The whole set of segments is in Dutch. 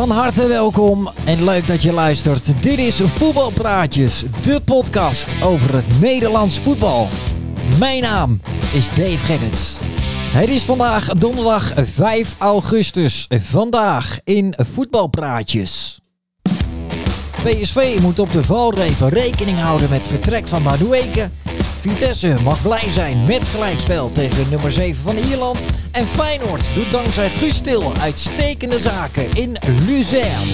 Van harte welkom en leuk dat je luistert. Dit is Voetbalpraatjes, de podcast over het Nederlands voetbal. Mijn naam is Dave Gerrits. Het is vandaag donderdag 5 augustus. Vandaag in Voetbalpraatjes. PSV moet op de valrepen rekening houden met vertrek van Madueke. Vitesse mag blij zijn met gelijkspel tegen nummer 7 van Ierland. En Feyenoord doet dankzij Guus Til uitstekende zaken in Luzern.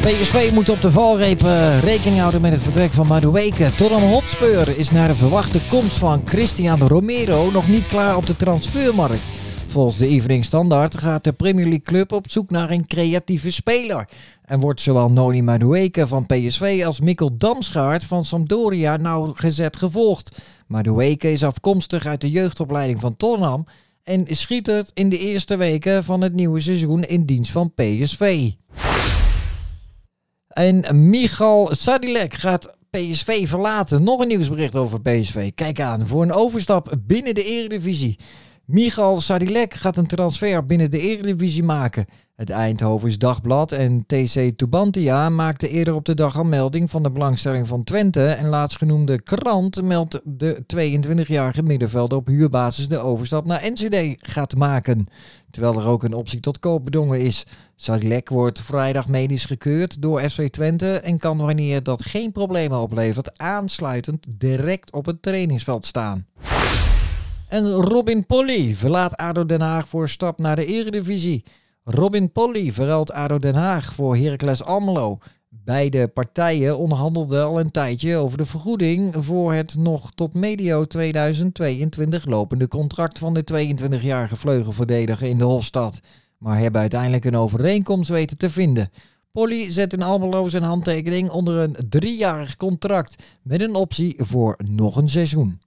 PSV moet op de valrepen rekening houden met het vertrek van Madueke. Tottenham Hotspur is naar de verwachte komst van Cristiano Romero nog niet klaar op de transfermarkt. Volgens de Evening Standaard gaat de Premier League club op zoek naar een creatieve speler. En wordt zowel Noni Madueke van PSV als Mikkel Damsgaard van Sampdoria nauwgezet gevolgd. Madueke is afkomstig uit de jeugdopleiding van Tottenham en schietert in de eerste weken van het nieuwe seizoen in dienst van PSV. En Michal Sadilek gaat PSV verlaten. Nog een nieuwsbericht over PSV. Kijk aan voor een overstap binnen de Eredivisie. Michal Sadilek gaat een transfer binnen de Eredivisie maken. Het Eindhovens Dagblad en TC Tubantia maakten eerder op de dag al melding van de belangstelling van Twente. En laatstgenoemde krant meldt de 22-jarige middenvelder op huurbasis de overstap naar NCD gaat maken. Terwijl er ook een optie tot koop bedongen is. Sadilek wordt vrijdag medisch gekeurd door FC Twente en kan wanneer dat geen problemen oplevert aansluitend direct op het trainingsveld staan. En Robin Polly verlaat ADO Den Haag voor stap naar de Eredivisie. Robin Polly verruilt ADO Den Haag voor Heracles Almelo. Beide partijen onderhandelden al een tijdje over de vergoeding voor het nog tot medio 2022 lopende contract van de 22-jarige vleugelverdediger in de Hofstad. Maar hebben uiteindelijk een overeenkomst weten te vinden. Polly zet in Almelo zijn handtekening onder een driejarig contract met een optie voor nog een seizoen.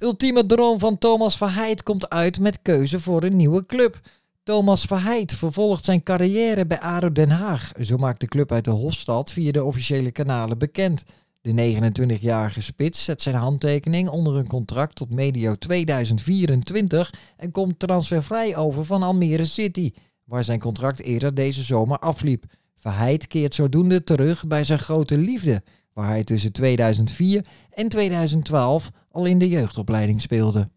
Ultieme droom van Thomas Verheid komt uit met keuze voor een nieuwe club. Thomas Verheid vervolgt zijn carrière bij ADO Den Haag. Zo maakt de club uit de Hofstad via de officiële kanalen bekend. De 29-jarige spits zet zijn handtekening onder een contract tot medio 2024 en komt transfervrij over van Almere City, waar zijn contract eerder deze zomer afliep. Verheid keert zodoende terug bij zijn grote liefde, waar hij tussen 2004 en 2012 al in de jeugdopleiding speelde.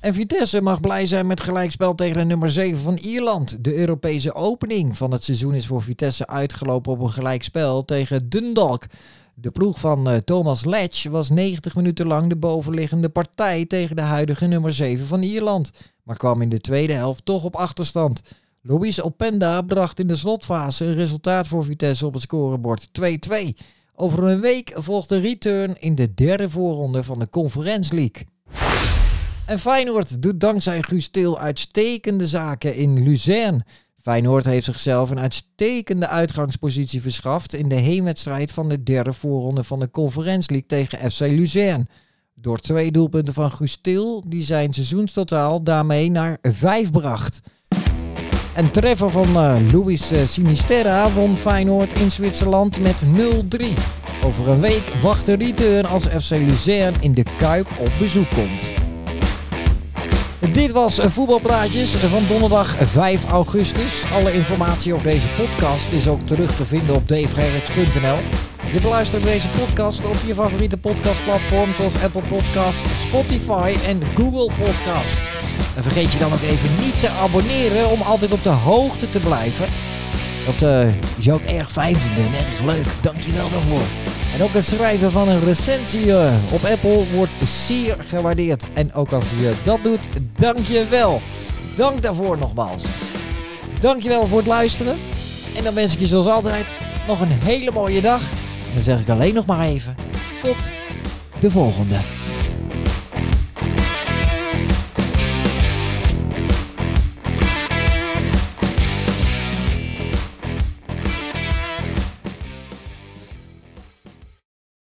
En Vitesse mag blij zijn met gelijkspel tegen de nummer 7 van Ierland. De Europese opening van het seizoen is voor Vitesse uitgelopen op een gelijkspel tegen Dundalk. De ploeg van uh, Thomas Letch was 90 minuten lang de bovenliggende partij tegen de huidige nummer 7 van Ierland. Maar kwam in de tweede helft toch op achterstand. Luis Openda bracht in de slotfase een resultaat voor Vitesse op het scorebord 2-2. Over een week volgt de return in de derde voorronde van de Conference League. En Feyenoord doet dankzij Guus uitstekende zaken in Luzern. Feyenoord heeft zichzelf een uitstekende uitgangspositie verschaft in de heenwedstrijd van de derde voorronde van de Conference League tegen FC Luzern. Door twee doelpunten van Guus die zijn seizoenstotaal daarmee naar vijf bracht. En treffer van uh, Luis Sinisterra won Feyenoord in Zwitserland met 0-3. Over een week wacht de return als FC Luzern in de Kuip op bezoek komt. Dit was Voetbalpraatjes van donderdag 5 augustus. Alle informatie over deze podcast is ook terug te vinden op davegerrits.nl. Je beluistert deze podcast op je favoriete podcastplatform zoals Apple Podcast, Spotify en Google Podcast. En vergeet je dan ook even niet te abonneren om altijd op de hoogte te blijven. Dat uh, zou ik erg fijn vinden en erg leuk. Dank je wel daarvoor. En ook het schrijven van een recensie uh, op Apple wordt zeer gewaardeerd. En ook als je dat doet, dank je wel. Dank daarvoor nogmaals. Dank je wel voor het luisteren. En dan wens ik je zoals altijd nog een hele mooie dag. Dan zeg ik alleen nog maar even tot de volgende.